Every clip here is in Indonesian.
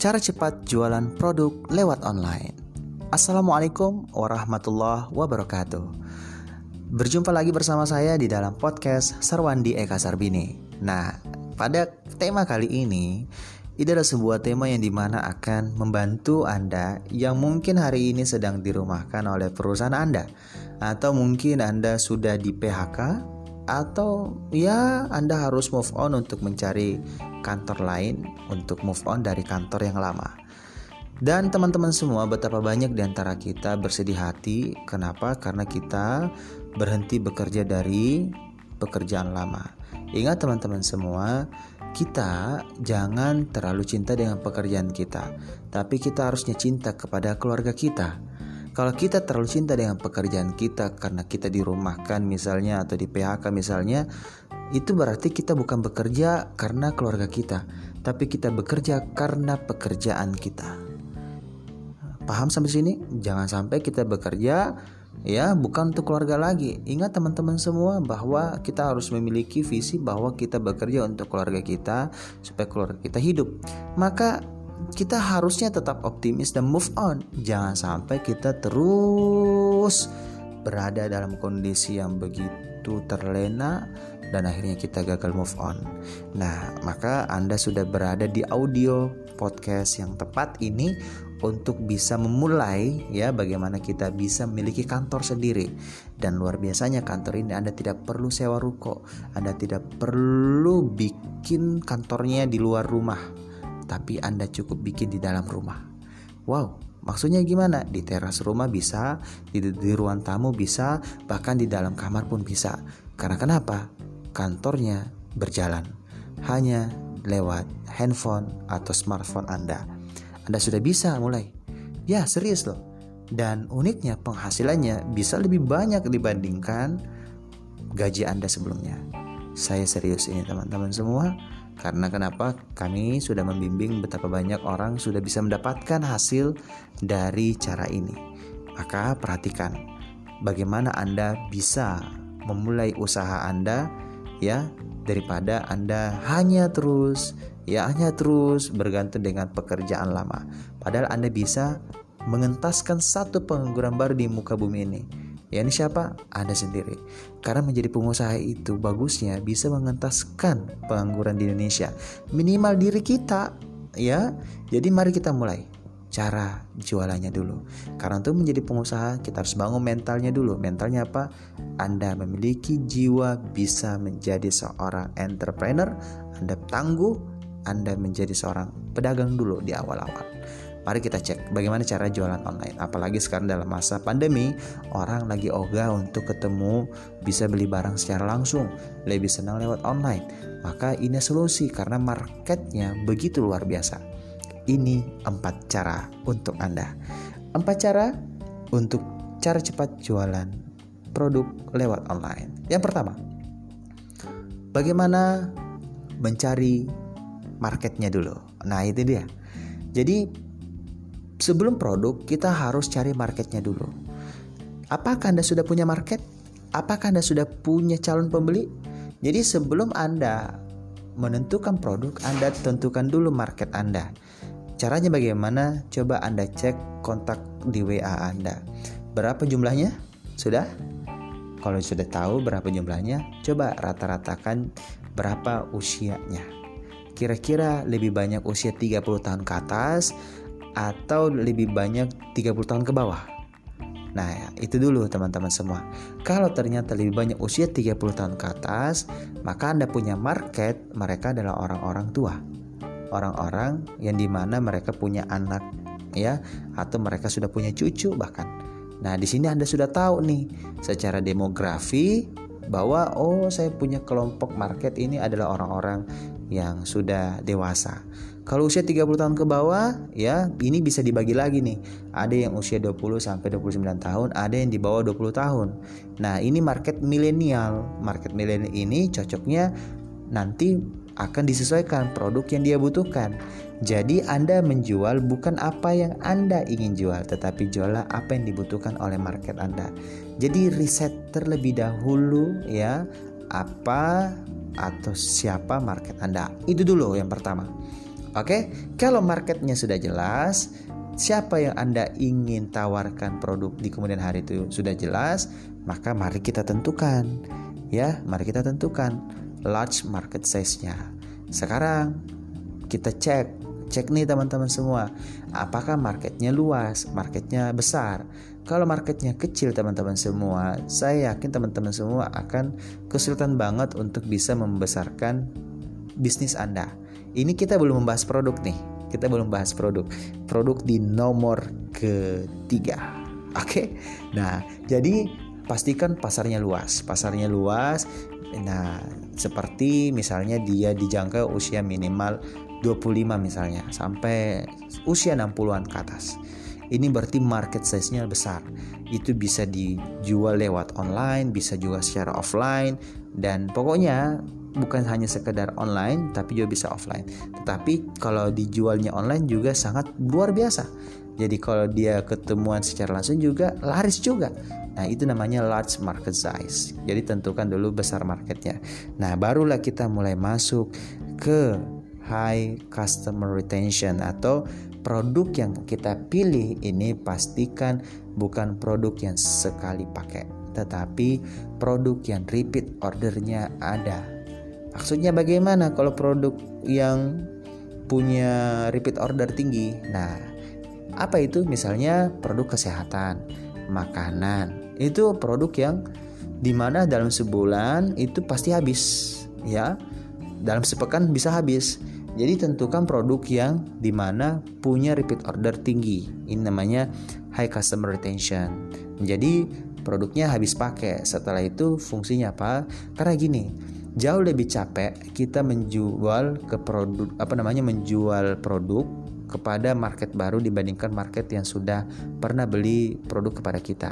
Cara cepat jualan produk lewat online. Assalamualaikum warahmatullahi wabarakatuh. Berjumpa lagi bersama saya di dalam podcast Sarwandi Eka Sarbini. Nah, pada tema kali ini, ini adalah sebuah tema yang di mana akan membantu Anda yang mungkin hari ini sedang dirumahkan oleh perusahaan Anda, atau mungkin Anda sudah di PHK, atau ya Anda harus move on untuk mencari kantor lain untuk move on dari kantor yang lama. Dan teman-teman semua betapa banyak di antara kita bersedih hati Kenapa? Karena kita berhenti bekerja dari pekerjaan lama Ingat teman-teman semua Kita jangan terlalu cinta dengan pekerjaan kita Tapi kita harusnya cinta kepada keluarga kita kalau kita terlalu cinta dengan pekerjaan kita karena kita dirumahkan misalnya atau di PHK misalnya, itu berarti kita bukan bekerja karena keluarga kita, tapi kita bekerja karena pekerjaan kita. Paham sampai sini? Jangan sampai kita bekerja ya bukan untuk keluarga lagi. Ingat teman-teman semua bahwa kita harus memiliki visi bahwa kita bekerja untuk keluarga kita supaya keluarga kita hidup. Maka kita harusnya tetap optimis dan move on. Jangan sampai kita terus berada dalam kondisi yang begitu terlena dan akhirnya kita gagal move on. Nah, maka Anda sudah berada di audio podcast yang tepat ini untuk bisa memulai ya bagaimana kita bisa memiliki kantor sendiri dan luar biasanya kantor ini Anda tidak perlu sewa ruko Anda tidak perlu bikin kantornya di luar rumah tapi Anda cukup bikin di dalam rumah wow Maksudnya gimana? Di teras rumah bisa, di, di ruang tamu bisa, bahkan di dalam kamar pun bisa. Karena kenapa? kantornya berjalan hanya lewat handphone atau smartphone Anda. Anda sudah bisa mulai. Ya, serius loh. Dan uniknya penghasilannya bisa lebih banyak dibandingkan gaji Anda sebelumnya. Saya serius ini teman-teman semua. Karena kenapa? Kami sudah membimbing betapa banyak orang sudah bisa mendapatkan hasil dari cara ini. Maka perhatikan bagaimana Anda bisa memulai usaha Anda ya daripada Anda hanya terus ya hanya terus bergantung dengan pekerjaan lama. Padahal Anda bisa mengentaskan satu pengangguran baru di muka bumi ini. Ya ini siapa? Anda sendiri. Karena menjadi pengusaha itu bagusnya bisa mengentaskan pengangguran di Indonesia. Minimal diri kita ya. Jadi mari kita mulai cara jualannya dulu. Karena untuk menjadi pengusaha kita harus bangun mentalnya dulu. Mentalnya apa? Anda memiliki jiwa bisa menjadi seorang entrepreneur, Anda tangguh, Anda menjadi seorang pedagang dulu di awal-awal. Mari kita cek bagaimana cara jualan online. Apalagi sekarang dalam masa pandemi, orang lagi ogah untuk ketemu, bisa beli barang secara langsung, lebih senang lewat online. Maka ini solusi karena marketnya begitu luar biasa. Ini empat cara untuk Anda. Empat cara untuk cara cepat jualan produk lewat online. Yang pertama, bagaimana mencari marketnya dulu. Nah itu dia. Jadi sebelum produk kita harus cari marketnya dulu. Apakah Anda sudah punya market? Apakah Anda sudah punya calon pembeli? Jadi sebelum Anda menentukan produk, Anda tentukan dulu market Anda. Caranya bagaimana? Coba Anda cek kontak di WA Anda. Berapa jumlahnya? Sudah? Kalau sudah tahu berapa jumlahnya, coba rata-ratakan berapa usianya. Kira-kira lebih banyak usia 30 tahun ke atas atau lebih banyak 30 tahun ke bawah. Nah, itu dulu teman-teman semua. Kalau ternyata lebih banyak usia 30 tahun ke atas, maka Anda punya market, mereka adalah orang-orang tua orang-orang yang di mana mereka punya anak ya atau mereka sudah punya cucu bahkan. Nah di sini anda sudah tahu nih secara demografi bahwa oh saya punya kelompok market ini adalah orang-orang yang sudah dewasa. Kalau usia 30 tahun ke bawah ya ini bisa dibagi lagi nih. Ada yang usia 20 sampai 29 tahun, ada yang di bawah 20 tahun. Nah, ini market milenial. Market milenial ini cocoknya nanti akan disesuaikan produk yang dia butuhkan. Jadi Anda menjual bukan apa yang Anda ingin jual, tetapi jualah apa yang dibutuhkan oleh market Anda. Jadi riset terlebih dahulu ya apa atau siapa market Anda. Itu dulu yang pertama. Oke, kalau marketnya sudah jelas, siapa yang Anda ingin tawarkan produk di kemudian hari itu sudah jelas, maka mari kita tentukan. Ya, mari kita tentukan large market size-nya. Sekarang kita cek, cek nih teman-teman semua, apakah marketnya luas, marketnya besar. Kalau marketnya kecil teman-teman semua, saya yakin teman-teman semua akan kesulitan banget untuk bisa membesarkan bisnis Anda. Ini kita belum membahas produk nih. Kita belum bahas produk. Produk di nomor ketiga. Oke. Nah, jadi pastikan pasarnya luas. Pasarnya luas. Nah, seperti misalnya dia dijangkau usia minimal 25 misalnya sampai usia 60-an ke atas. Ini berarti market size-nya besar. Itu bisa dijual lewat online, bisa juga secara offline dan pokoknya bukan hanya sekedar online tapi juga bisa offline. Tetapi kalau dijualnya online juga sangat luar biasa. Jadi kalau dia ketemuan secara langsung juga laris juga. Nah, itu namanya large market size. Jadi tentukan dulu besar marketnya. Nah, barulah kita mulai masuk ke high customer retention atau produk yang kita pilih ini pastikan bukan produk yang sekali pakai, tetapi produk yang repeat ordernya ada Maksudnya bagaimana kalau produk yang punya repeat order tinggi? Nah, apa itu? Misalnya produk kesehatan, makanan. Itu produk yang di mana dalam sebulan itu pasti habis, ya. Dalam sepekan bisa habis. Jadi tentukan produk yang di mana punya repeat order tinggi. Ini namanya high customer retention. Jadi produknya habis pakai. Setelah itu fungsinya apa? Karena gini, jauh lebih capek kita menjual ke produk apa namanya menjual produk kepada market baru dibandingkan market yang sudah pernah beli produk kepada kita.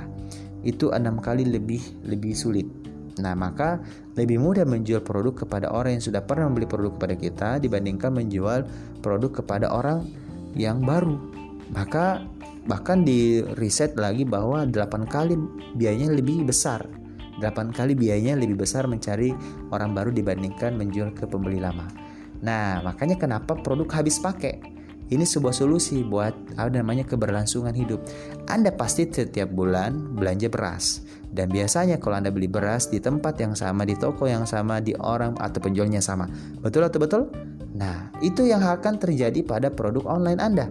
Itu enam kali lebih lebih sulit. Nah maka lebih mudah menjual produk kepada orang yang sudah pernah membeli produk kepada kita dibandingkan menjual produk kepada orang yang baru. Maka bahkan di riset lagi bahwa 8 kali biayanya lebih besar 8 kali biayanya lebih besar mencari orang baru dibandingkan menjual ke pembeli lama. Nah, makanya kenapa produk habis pakai? Ini sebuah solusi buat apa namanya keberlangsungan hidup. Anda pasti setiap bulan belanja beras dan biasanya kalau Anda beli beras di tempat yang sama, di toko yang sama, di orang atau penjualnya sama. Betul atau betul? Nah, itu yang akan terjadi pada produk online Anda.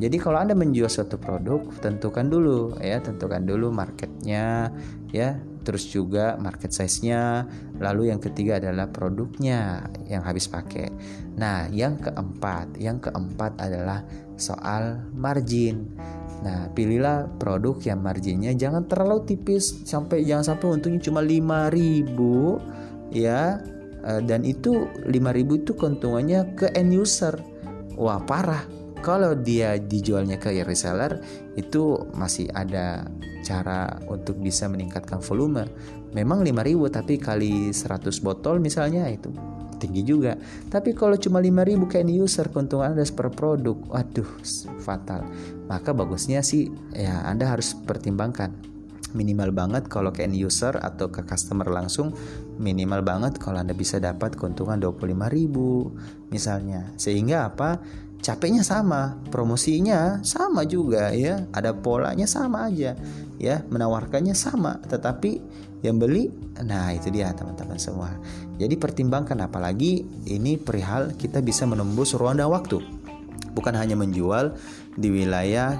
Jadi kalau Anda menjual suatu produk, tentukan dulu ya, tentukan dulu marketnya ya, terus juga market size-nya, lalu yang ketiga adalah produknya yang habis pakai. Nah, yang keempat, yang keempat adalah soal margin. Nah, pilihlah produk yang marginnya jangan terlalu tipis sampai jangan sampai untungnya cuma 5000 ya. Eh, dan itu 5000 itu keuntungannya ke end user. Wah, parah. Kalau dia dijualnya ke reseller itu masih ada cara untuk bisa meningkatkan volume. Memang 5000 tapi kali 100 botol misalnya itu tinggi juga. Tapi kalau cuma 5000 kayak user keuntungan Anda per produk waduh fatal. Maka bagusnya sih ya Anda harus pertimbangkan. Minimal banget kalau ke end user atau ke customer langsung minimal banget kalau Anda bisa dapat keuntungan 25.000 misalnya. Sehingga apa capeknya sama, promosinya sama juga ya, ada polanya sama aja ya, menawarkannya sama, tetapi yang beli nah itu dia teman-teman semua. Jadi pertimbangkan apalagi ini perihal kita bisa menembus ruang waktu. Bukan hanya menjual di wilayah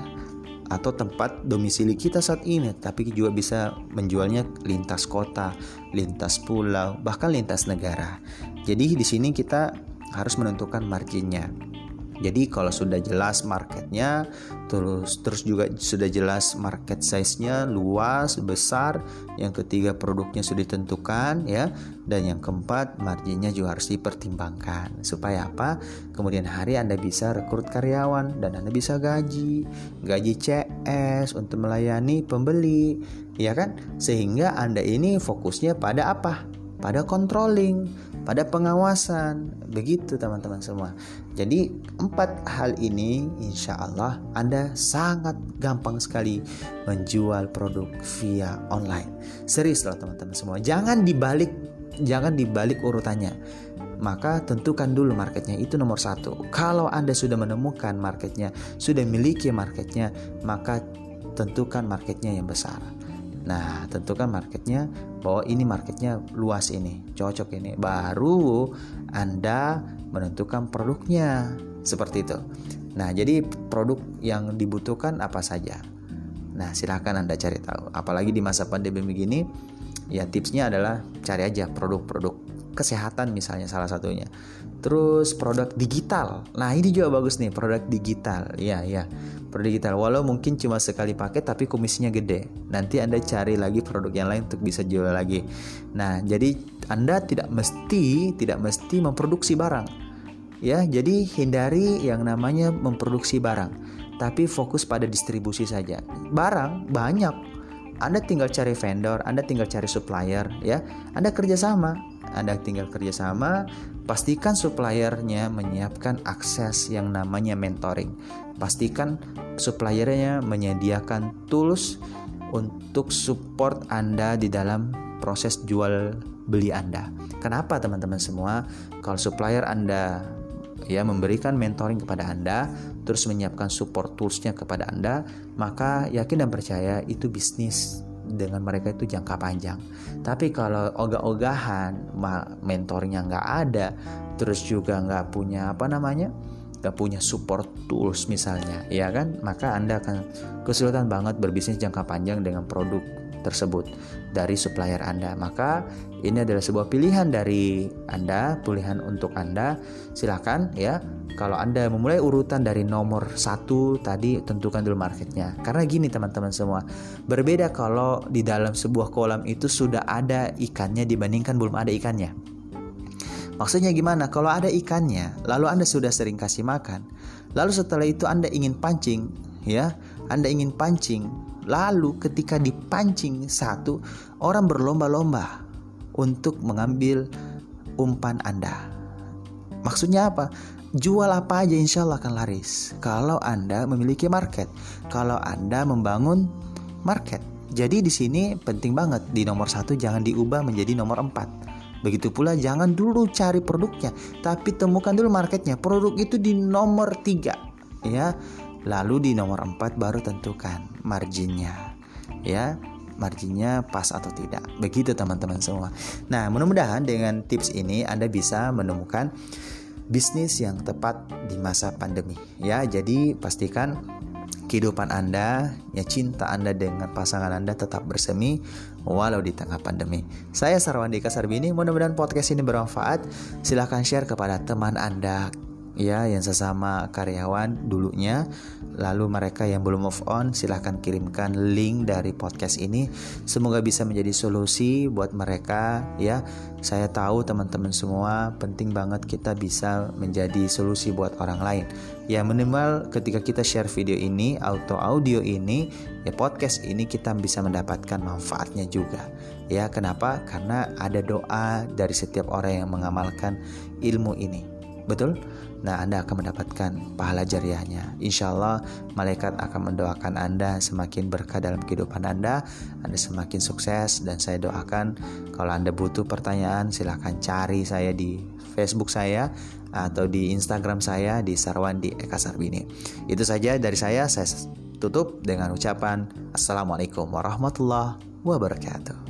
atau tempat domisili kita saat ini, tapi juga bisa menjualnya lintas kota, lintas pulau, bahkan lintas negara. Jadi di sini kita harus menentukan marginnya jadi kalau sudah jelas marketnya, terus terus juga sudah jelas market size-nya luas, besar, yang ketiga produknya sudah ditentukan ya, dan yang keempat marginnya juga harus dipertimbangkan. Supaya apa? Kemudian hari Anda bisa rekrut karyawan dan Anda bisa gaji, gaji CS untuk melayani pembeli, ya kan? Sehingga Anda ini fokusnya pada apa? Pada controlling pada pengawasan. Begitu teman-teman semua. Jadi empat hal ini insya Allah Anda sangat gampang sekali menjual produk via online. Serius loh teman-teman semua. Jangan dibalik jangan dibalik urutannya. maka tentukan dulu marketnya itu nomor satu. Kalau Anda sudah menemukan marketnya, sudah miliki marketnya, maka tentukan marketnya yang besar. Nah, tentukan marketnya bahwa ini marketnya luas ini, cocok ini. Baru Anda menentukan produknya seperti itu. Nah, jadi produk yang dibutuhkan apa saja. Nah, silahkan Anda cari tahu. Apalagi di masa pandemi begini, ya tipsnya adalah cari aja produk-produk kesehatan misalnya salah satunya. Terus produk digital. Nah, ini juga bagus nih, produk digital. Iya, iya. Produk digital. Walau mungkin cuma sekali pakai tapi komisinya gede. Nanti anda cari lagi produk yang lain untuk bisa jual lagi. Nah jadi anda tidak mesti tidak mesti memproduksi barang. Ya jadi hindari yang namanya memproduksi barang. Tapi fokus pada distribusi saja. Barang banyak. Anda tinggal cari vendor, Anda tinggal cari supplier, ya. Anda kerjasama, Anda tinggal kerjasama, pastikan suppliernya menyiapkan akses yang namanya mentoring. Pastikan suppliernya menyediakan tools untuk support Anda di dalam proses jual beli Anda. Kenapa teman-teman semua? Kalau supplier Anda ya memberikan mentoring kepada Anda, terus menyiapkan support toolsnya kepada Anda, maka yakin dan percaya itu bisnis dengan mereka itu jangka panjang. Tapi kalau ogah-ogahan, mentornya nggak ada, terus juga nggak punya apa namanya, nggak punya support tools misalnya, ya kan, maka anda akan kesulitan banget berbisnis jangka panjang dengan produk tersebut dari supplier Anda. Maka ini adalah sebuah pilihan dari Anda, pilihan untuk Anda. Silakan ya. Kalau Anda memulai urutan dari nomor satu tadi tentukan dulu marketnya. Karena gini teman-teman semua, berbeda kalau di dalam sebuah kolam itu sudah ada ikannya dibandingkan belum ada ikannya. Maksudnya gimana? Kalau ada ikannya, lalu Anda sudah sering kasih makan, lalu setelah itu Anda ingin pancing, ya, Anda ingin pancing, lalu ketika dipancing satu, orang berlomba-lomba untuk mengambil umpan Anda. Maksudnya apa? Jual apa aja insya Allah akan laris. Kalau Anda memiliki market Kalau Anda membangun market. Jadi di sini penting banget Di nomor satu jangan diubah menjadi nomor empat. Begitu pula jangan dulu cari produknya Tapi temukan dulu marketnya. Produk itu di nomor tiga Ya Lalu di nomor empat baru tentukan marginnya Ya marginnya pas atau tidak. Begitu teman-teman semua. Nah, mudah-mudahan dengan tips ini Anda bisa menemukan bisnis yang tepat di masa pandemi ya. Jadi pastikan kehidupan Anda, ya cinta Anda dengan pasangan Anda tetap bersemi walau di tengah pandemi. Saya Sarwandi Kasarbini, mudah-mudahan podcast ini bermanfaat. Silahkan share kepada teman Anda, ya yang sesama karyawan dulunya. Lalu mereka yang belum move on silahkan kirimkan link dari podcast ini. Semoga bisa menjadi solusi buat mereka ya. Saya tahu teman-teman semua penting banget kita bisa menjadi solusi buat orang lain. Ya minimal ketika kita share video ini auto audio ini ya podcast ini kita bisa mendapatkan manfaatnya juga. Ya kenapa? Karena ada doa dari setiap orang yang mengamalkan ilmu ini. Betul Nah, Anda akan mendapatkan pahala jariahnya. Insya Allah, malaikat akan mendoakan Anda semakin berkah dalam kehidupan Anda. Anda semakin sukses dan saya doakan kalau Anda butuh pertanyaan, silahkan cari saya di Facebook saya atau di Instagram saya di Sarwandi Eka Sarbini. Itu saja dari saya. Saya tutup dengan ucapan Assalamualaikum warahmatullahi wabarakatuh.